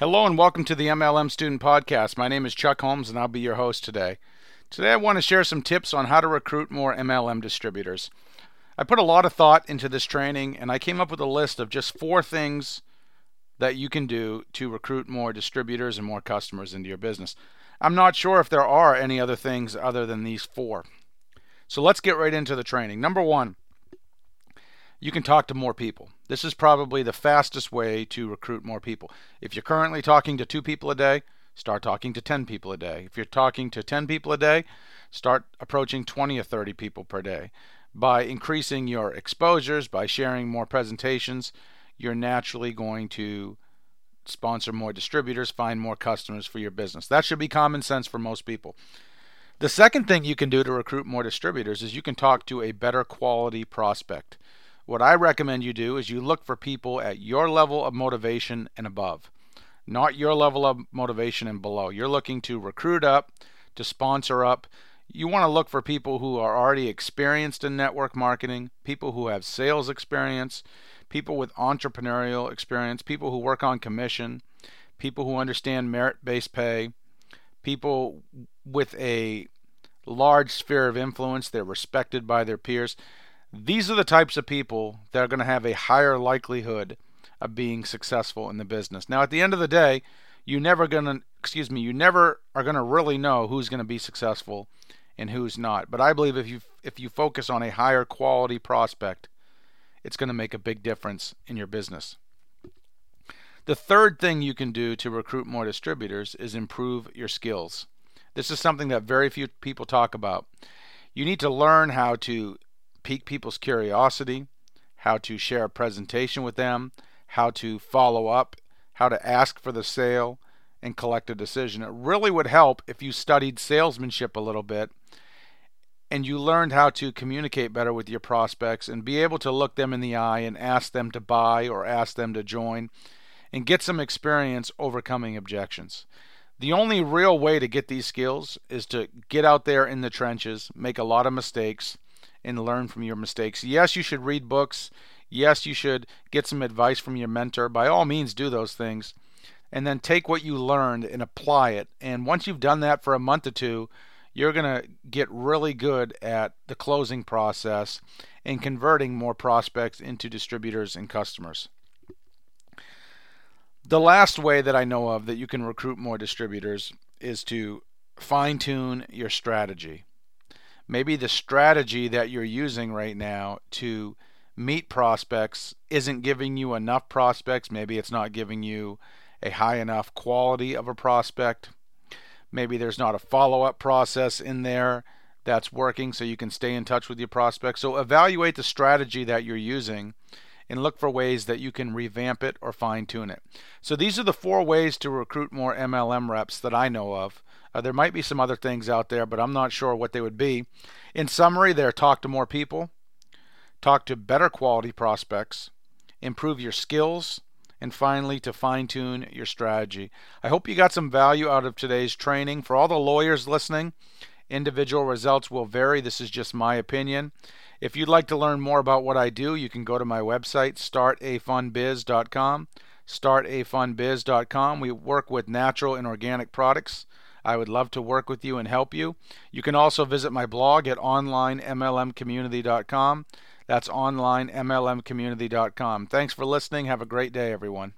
Hello and welcome to the MLM Student Podcast. My name is Chuck Holmes and I'll be your host today. Today I want to share some tips on how to recruit more MLM distributors. I put a lot of thought into this training and I came up with a list of just four things that you can do to recruit more distributors and more customers into your business. I'm not sure if there are any other things other than these four. So let's get right into the training. Number one, you can talk to more people. This is probably the fastest way to recruit more people. If you're currently talking to two people a day, start talking to 10 people a day. If you're talking to 10 people a day, start approaching 20 or 30 people per day. By increasing your exposures, by sharing more presentations, you're naturally going to sponsor more distributors, find more customers for your business. That should be common sense for most people. The second thing you can do to recruit more distributors is you can talk to a better quality prospect. What I recommend you do is you look for people at your level of motivation and above, not your level of motivation and below. You're looking to recruit up, to sponsor up. You want to look for people who are already experienced in network marketing, people who have sales experience, people with entrepreneurial experience, people who work on commission, people who understand merit based pay, people with a large sphere of influence, they're respected by their peers. These are the types of people that are going to have a higher likelihood of being successful in the business. Now, at the end of the day, you never going to, excuse me, you never are going to really know who's going to be successful and who's not. But I believe if you if you focus on a higher quality prospect, it's going to make a big difference in your business. The third thing you can do to recruit more distributors is improve your skills. This is something that very few people talk about. You need to learn how to pique people's curiosity, how to share a presentation with them, how to follow up, how to ask for the sale, and collect a decision. It really would help if you studied salesmanship a little bit and you learned how to communicate better with your prospects and be able to look them in the eye and ask them to buy or ask them to join and get some experience overcoming objections. The only real way to get these skills is to get out there in the trenches, make a lot of mistakes, and learn from your mistakes. Yes, you should read books. Yes, you should get some advice from your mentor. By all means, do those things. And then take what you learned and apply it. And once you've done that for a month or two, you're going to get really good at the closing process and converting more prospects into distributors and customers. The last way that I know of that you can recruit more distributors is to fine tune your strategy maybe the strategy that you're using right now to meet prospects isn't giving you enough prospects. Maybe it's not giving you a high enough quality of a prospect. Maybe there's not a follow up process in there that's working so you can stay in touch with your prospects. So evaluate the strategy that you're using and look for ways that you can revamp it or fine tune it. So these are the four ways to recruit more MLM reps that I know of. Uh, there might be some other things out there, but I'm not sure what they would be. In summary, they're talk to more people, talk to better quality prospects, improve your skills, and finally to fine tune your strategy. I hope you got some value out of today's training. For all the lawyers listening, individual results will vary. This is just my opinion. If you'd like to learn more about what I do, you can go to my website, startafunbiz.com. Startafunbiz.com. We work with natural and organic products I would love to work with you and help you. You can also visit my blog at onlinemlmcommunity.com. That's onlinemlmcommunity.com. Thanks for listening. Have a great day, everyone.